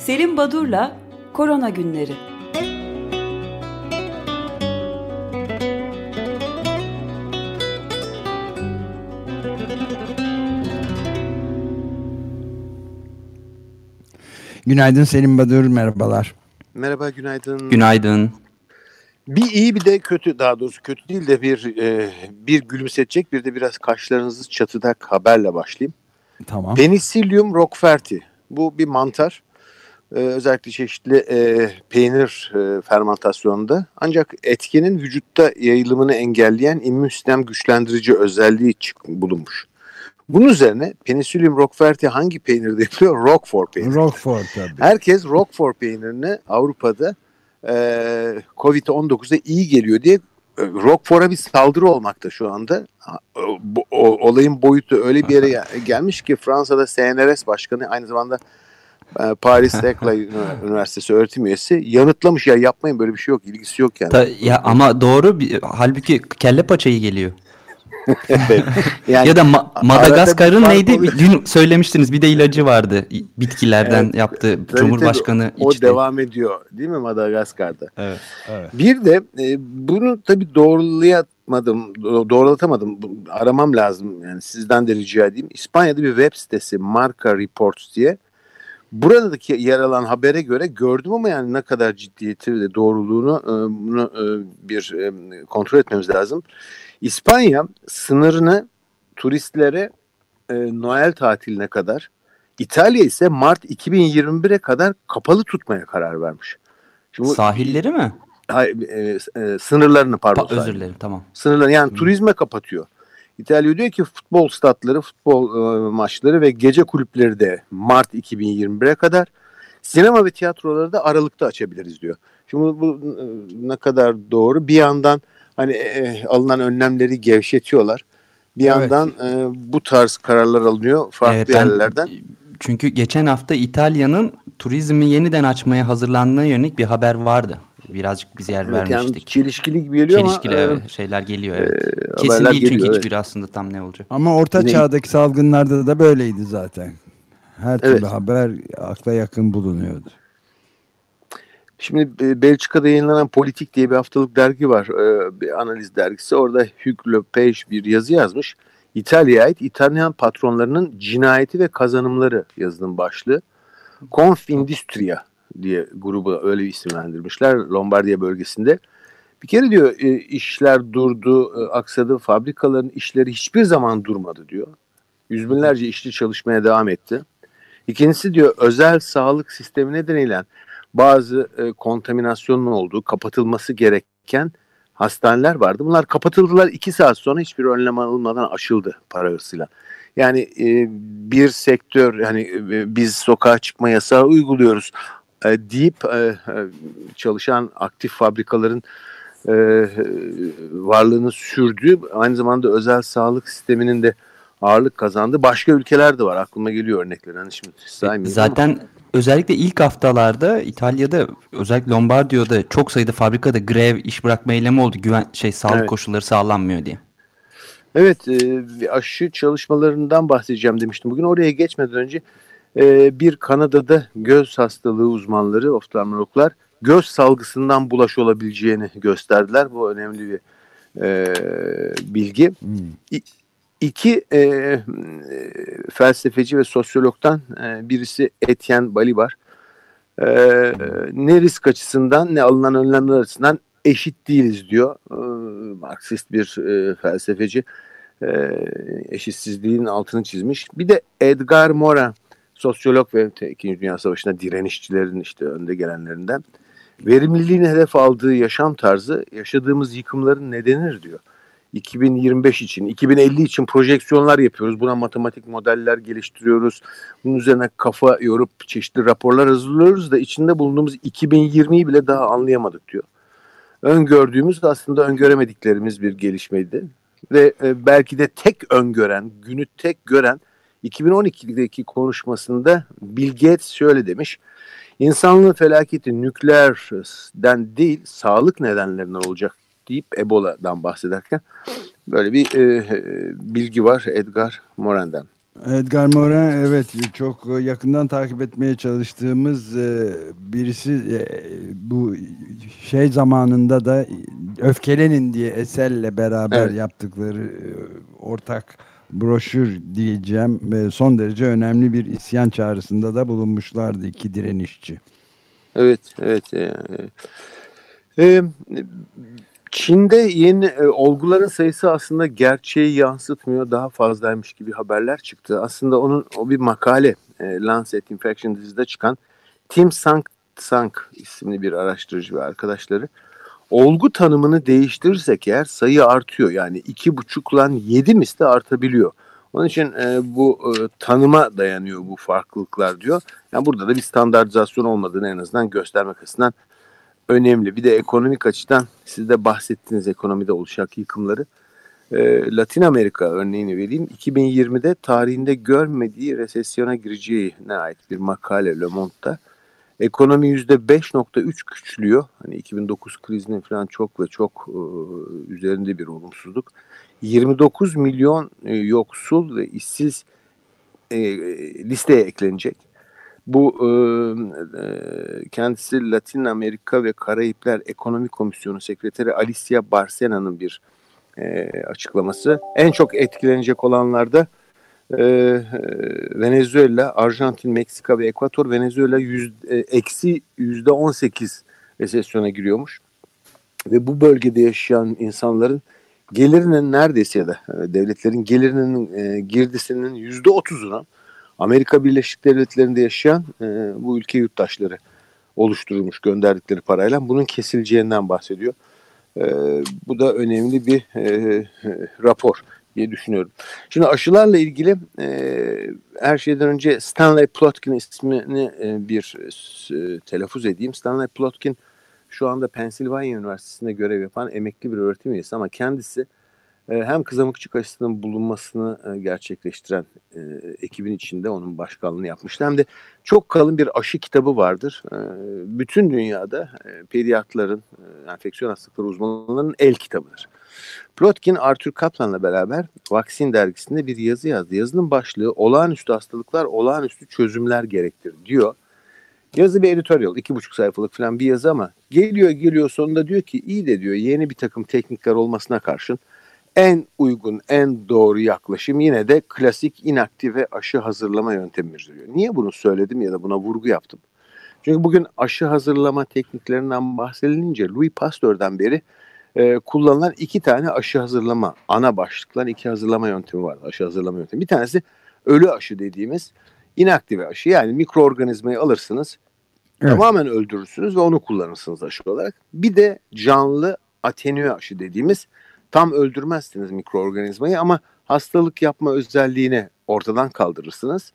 Selim Badur'la Korona Günleri. Günaydın Selim Badur, merhabalar. Merhaba, günaydın. Günaydın. Bir iyi bir de kötü, daha doğrusu kötü değil de bir e, bir gülümsetecek, bir de biraz kaşlarınızı çatıdak haberle başlayayım. Tamam. Penicillium roqueforti. Bu bir mantar. Ee, özellikle çeşitli e, peynir e, fermentasyonunda. Ancak etkinin vücutta yayılımını engelleyen immün sistem güçlendirici özelliği çık- bulunmuş. Bunun üzerine Penicillium roqueforti hangi peynirde yapılıyor? Roquefort peyniri. Rockford tabii. Herkes Roquefort peynirini Avrupa'da e, Covid-19'da iyi geliyor diye e, Roquefort'a bir saldırı olmakta şu anda. O, o- olayın boyutu öyle bir yere gel- gelmiş ki Fransa'da CNRS başkanı aynı zamanda Paris Tekla Üniversitesi öğretim üyesi yanıtlamış ya yapmayın böyle bir şey yok ilgisi yok yani. Ta- ya ama doğru bir, halbuki kelle paçayı geliyor. Evet. yani ya da Ma- Madagaskar'ın neydi? oluyor. Dün söylemiştiniz bir de ilacı vardı. Bitkilerden Evet. yaptığı tabii Cumhurbaşkanı tabii, o içti. devam ediyor değil mi Madagaskar'da? Evet, evet. Bir de e, bunu tabii doğrulayamadım, do- doğrulatamadım. Aramam lazım yani sizden de rica edeyim. İspanya'da bir web sitesi Marca Reports diye. Buradaki yer alan habere göre gördüm ama yani ne kadar ciddiyeti ve doğruluğunu e, bunu e, bir e, kontrol etmemiz lazım. İspanya sınırını turistlere Noel tatiline kadar, İtalya ise Mart 2021'e kadar kapalı tutmaya karar vermiş. Şimdi bu- Sahilleri mi? Hayır, e, e, sınırlarını pardon. Pa- özür dilerim tamam. Sınırlarını yani turizme kapatıyor. İtalya diyor ki futbol statları, futbol e, maçları ve gece kulüpleri de Mart 2021'e kadar sinema ve tiyatroları da Aralık'ta açabiliriz diyor. Şimdi bu, bu, e, ne kadar doğru? Bir yandan hani e, alınan önlemleri gevşetiyorlar. Bir Evet. yandan e, bu tarz kararlar alınıyor farklı Evet, ben- yerlerden. Çünkü geçen hafta İtalya'nın turizmi yeniden açmaya hazırlandığına yönelik bir haber vardı. Birazcık biz yer Evet, yani vermiştik. çelişkili gibi geliyor Çelişkili ama e, evet, şeyler geliyor evet. Kesin haberler değil çünkü geliyor, evet. hiçbiri aslında tam ne olacak. Ama orta Ne- çağdaki salgınlarda da böyleydi zaten. Her türlü Evet. haber akla yakın bulunuyordu. Şimdi e, Belçika'da yayınlanan Politik diye bir haftalık dergi var. e, Bir analiz dergisi. Orada Hugh Lepage bir yazı yazmış. İtalya'ya ait İtalyan patronlarının cinayeti ve kazanımları yazının başlığı. Confindustria diye grubu öyle isimlendirmişler Lombardiya bölgesinde. Bir kere diyor e, işler durdu, e, aksadı, fabrikaların işleri hiçbir zaman durmadı diyor. Yüz binlerce işçi çalışmaya devam etti. İkincisi diyor özel sağlık sistemi nedeniyle bazı e, kontaminasyonun olduğu, kapatılması gereken hastaneler vardı. Bunlar kapatıldılar iki saat sonra hiçbir önlem alınmadan açıldı para hırsıyla. Yani bir sektör yani e, biz sokağa çıkma yasağı uyguluyoruz e, deyip e, e, çalışan aktif fabrikaların e, varlığını sürdüğü aynı zamanda özel sağlık sisteminin de ağırlık kazandı. Başka ülkeler de var aklıma geliyor örnekler. Hani şimdi saymayayım ama- Zaten özellikle ilk haftalarda İtalya'da özellikle Lombardio'da çok sayıda fabrikada grev, iş bırakma eylemi oldu. Güven şey sağlık Evet. koşulları sağlanmıyor diye. Evet, aşı çalışmalarından bahsedeceğim demiştim. Bugün oraya geçmeden önce e, bir Kanada'da göz hastalığı uzmanları, oftalmologlar göz salgısından bulaş olabileceğini gösterdiler. Bu önemli bir e, bilgi. Hmm. İki e, e, felsefeci ve sosyologdan e, birisi Etienne Balibar. E, ne risk açısından ne alınan önlemler açısından eşit değiliz diyor. E, Marksist bir e, felsefeci e, eşitsizliğin altını çizmiş. Bir de Edgar Morin sosyolog ve İkinci Dünya Savaşı'nda direnişçilerin işte önde gelenlerinden. Verimliliğin hedef aldığı yaşam tarzı yaşadığımız yıkımların nedenidir diyor. 2025 için, 2050 için projeksiyonlar yapıyoruz. Buna matematik modeller geliştiriyoruz. Bunun üzerine kafa yorup çeşitli raporlar hazırlıyoruz da içinde bulunduğumuz 2020'yi bile daha anlayamadık diyor. Öngördüğümüz aslında öngöremediklerimiz bir gelişmeydi. Ve e, belki de tek öngören, günü tek gören 2012'deki konuşmasında Bill Gates şöyle demiş. İnsanlığın felaketi nükleerden değil sağlık nedenlerinden olacak deyip Ebola'dan bahsederken böyle bir e, e, bilgi var Edgar Morin'den. Edgar Morin evet çok yakından takip etmeye çalıştığımız e, birisi e, bu şey zamanında da Öfkelenin diye Esel'le beraber evet. yaptıkları ortak broşür diyeceğim ve son derece önemli bir isyan çağrısında da bulunmuşlardı iki direnişçi. Evet, evet. E, e, Çin'de yeni e, olguların sayısı aslında gerçeği yansıtmıyor. Daha fazlaymış gibi haberler çıktı. Aslında onun o bir makale e, Lancet Infection dizide çıkan Tim Sank, Sank isimli bir araştırıcı ve arkadaşları olgu tanımını değiştirirsek eğer sayı artıyor. Yani iki buçukla yedi misli artabiliyor. Onun için e, bu e, tanıma dayanıyor bu farklılıklar diyor. Yani burada da bir standartizasyon olmadığını en azından göstermek açısından önemli. Bir de ekonomik açıdan siz de bahsettiğiniz ekonomide oluşacak yıkımları. E, Latin Amerika örneğini vereyim. 2020'de tarihinde görmediği resesyona gireceğine ait bir makale Le Monde'da. Ekonomi %5.3 küçülüyor. Hani 2009 krizinin falan çok ve çok e, üzerinde bir olumsuzluk. 29 milyon e, yoksul ve işsiz e, listeye eklenecek. Bu e, e, kendisi Latin Amerika ve Karayipler Ekonomi Komisyonu Sekreteri Alicia Barcena'nın bir e, açıklaması. En çok etkilenecek olanlarda e, Venezuela, Arjantin, Meksika ve Ekvator Venezuela e, eksi yüzde on sekiz resesyona giriyormuş. Ve bu bölgede yaşayan insanların gelirinin neredeyse ya da e, devletlerin gelirinin e, girdisinin yüzde otuzuna Amerika Birleşik Devletleri'nde yaşayan e, bu ülke yurttaşları oluşturulmuş gönderdikleri parayla bunun kesileceğinden bahsediyor. E, bu da önemli bir e, rapor diye düşünüyorum. Şimdi aşılarla ilgili e, her şeyden önce Stanley Plotkin ismini e, bir e, telaffuz edeyim. Stanley Plotkin şu anda Pennsylvania Üniversitesi'nde görev yapan emekli bir öğretim üyesi ama kendisi hem kızamıkçık aşısının bulunmasını e, gerçekleştiren e, ekibin içinde onun başkanlığını yapmıştı. Hem de çok kalın bir aşı kitabı vardır. Ee, bütün dünyada e, pediatrların, enfeksiyon hastalıkları uzmanlarının el kitabıdır. Plotkin Arthur Kaplan'la beraber Vaksin dergisinde bir yazı yazdı. Yazının başlığı olağanüstü hastalıklar, olağanüstü çözümler gerektir diyor. Yazı bir editorial, iki buçuk sayfalık falan bir yazı ama geliyor geliyor sonunda diyor ki iyi de diyor yeni bir takım teknikler olmasına karşın en uygun, en doğru yaklaşım yine de klasik inaktive aşı hazırlama yöntemidir diyor. Niye bunu söyledim ya da buna vurgu yaptım? Çünkü bugün aşı hazırlama tekniklerinden bahsedilince Louis Pasteur'den beri e, kullanılan iki tane aşı hazırlama, ana başlıklar iki hazırlama yöntemi var. Aşı hazırlama yöntemi. Bir tanesi ölü aşı dediğimiz inaktive aşı. Yani mikroorganizmayı alırsınız, evet. tamamen öldürürsünüz ve onu kullanırsınız aşı olarak. Bir de canlı atenüe aşı dediğimiz tam öldürmezsiniz mikroorganizmayı ama hastalık yapma özelliğini ortadan kaldırırsınız.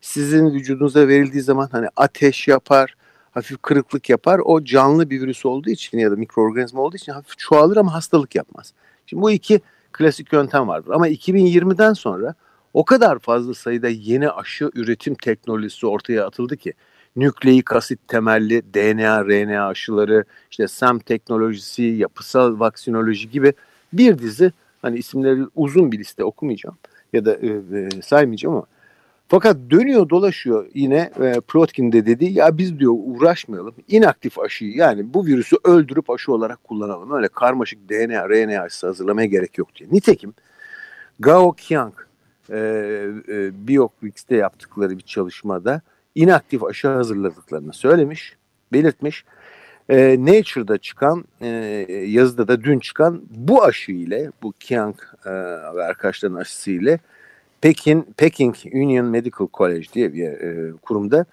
Sizin vücudunuza verildiği zaman hani ateş yapar, hafif kırıklık yapar. O canlı bir virüs olduğu için ya da mikroorganizma olduğu için hafif çoğalır ama hastalık yapmaz. Şimdi bu iki klasik yöntem vardır. Ama 2020'den sonra o kadar fazla sayıda yeni aşı üretim teknolojisi ortaya atıldı ki nükleik asit temelli DNA, RNA aşıları, işte SAM teknolojisi, yapısal vaksinoloji gibi bir dizi hani isimleri uzun bir liste okumayacağım ya da e, e, saymayacağım ama fakat dönüyor dolaşıyor yine e, Plotkin de dedi ya biz diyor uğraşmayalım inaktif aşıyı yani bu virüsü öldürüp aşı olarak kullanalım. Öyle karmaşık DNA, RNA aşısı hazırlamaya gerek yok diye. Nitekim Gao Qiang e, e, BioClicks'te yaptıkları bir çalışmada inaktif aşı hazırladıklarını söylemiş, belirtmiş e, Nature'da çıkan e, yazıda da dün çıkan bu aşı ile bu Kiang e, ve arkadaşların aşısı ile Pekin, Peking Union Medical College diye bir e, kurumda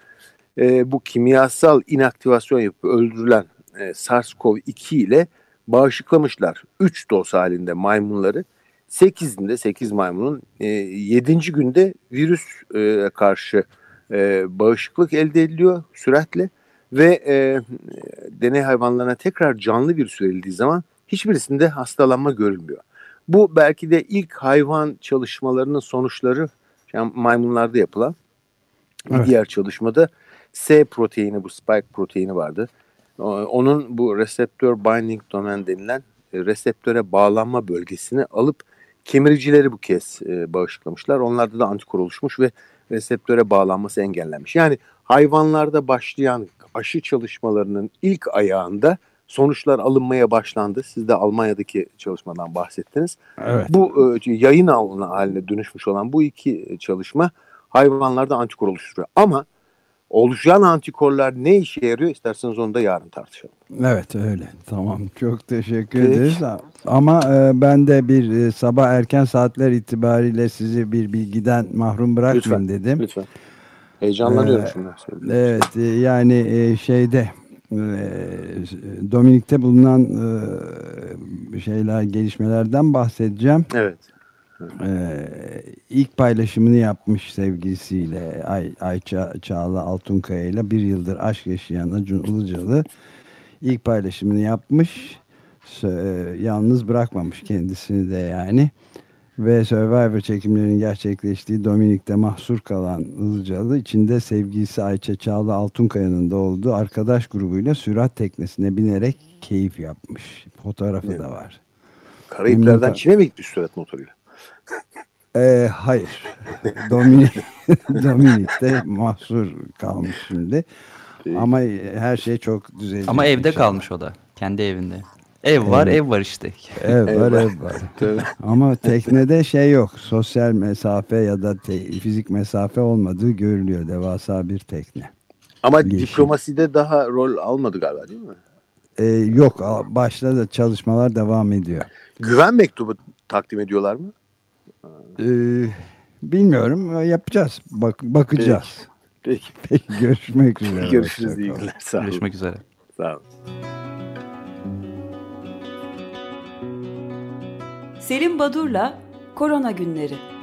e, bu kimyasal inaktivasyon yapıp öldürülen e, SARS-CoV-2 ile bağışıklamışlar. 3 doz halinde maymunları. 8'inde 8 maymunun e, 7. günde virüs e, karşı e, bağışıklık elde ediliyor süratle ve e, deney hayvanlarına tekrar canlı virüs verildiği zaman hiçbirisinde hastalanma görülmüyor. Bu belki de ilk hayvan çalışmalarının sonuçları yani maymunlarda yapılan evet. bir diğer çalışmada S proteini bu spike proteini vardı. Onun bu reseptör binding domain denilen e, reseptöre bağlanma bölgesini alıp kemiricileri bu kez e, bağışıklamışlar. Onlarda da antikor oluşmuş ve reseptöre bağlanması engellenmiş. Yani hayvanlarda başlayan aşı çalışmalarının ilk ayağında sonuçlar alınmaya başlandı. Siz de Almanya'daki çalışmadan bahsettiniz. Evet. Bu e, yayın haline dönüşmüş olan bu iki çalışma hayvanlarda antikor oluşturuyor. Ama oluşan antikorlar ne işe yarıyor isterseniz onu da yarın tartışalım. Evet öyle. Tamam. Çok teşekkür Peki. ederiz. Ama e, ben de bir e, sabah erken saatler itibariyle sizi bir bilgiden mahrum bırakmayayım lütfen, dedim. Lütfen. Heyecanlanıyorum ee, şimdi. Evet e, yani e, şeyde e, Dominik'te bulunan e, şeyler gelişmelerden bahsedeceğim. Evet. Ee, ilk paylaşımını yapmış sevgilisiyle Ay, Ayça Çağla Altunkaya ile bir yıldır aşk yaşayan Acun Ilıcalı ilk paylaşımını yapmış e, yalnız bırakmamış kendisini de yani ve Survivor çekimlerinin gerçekleştiği Dominik'te mahsur kalan Ilıcalı içinde sevgilisi Ayça Çağla Altunkaya'nın da olduğu arkadaş grubuyla sürat teknesine binerek keyif yapmış. Fotoğrafı evet. da var. Karayiplerden Çin'e mi gitmiş sürat motoruyla? Ee, hayır. Dominik, Dominik'te mahsur kalmış şimdi. Peki. Ama her şey çok düzeyli. Ama evde şey. kalmış o da. Kendi evinde. Ev var, evet. ev var işte. Ev var, ev var. Ama teknede şey yok. Sosyal mesafe ya da fizik mesafe olmadığı görülüyor. Devasa bir tekne. Ama Yeşil. diplomaside daha rol almadı galiba değil mi? Ee, yok. Başta çalışmalar devam ediyor. Güven mektubu takdim ediyorlar mı? Ee, bilmiyorum. Yapacağız. Bak, bakacağız. Peki. Peki. Görüşmek üzere. Görüşürüz. İyi günler. Sağ olun. Görüşmek üzere. Sağ olun. Selim Badur'la Korona Günleri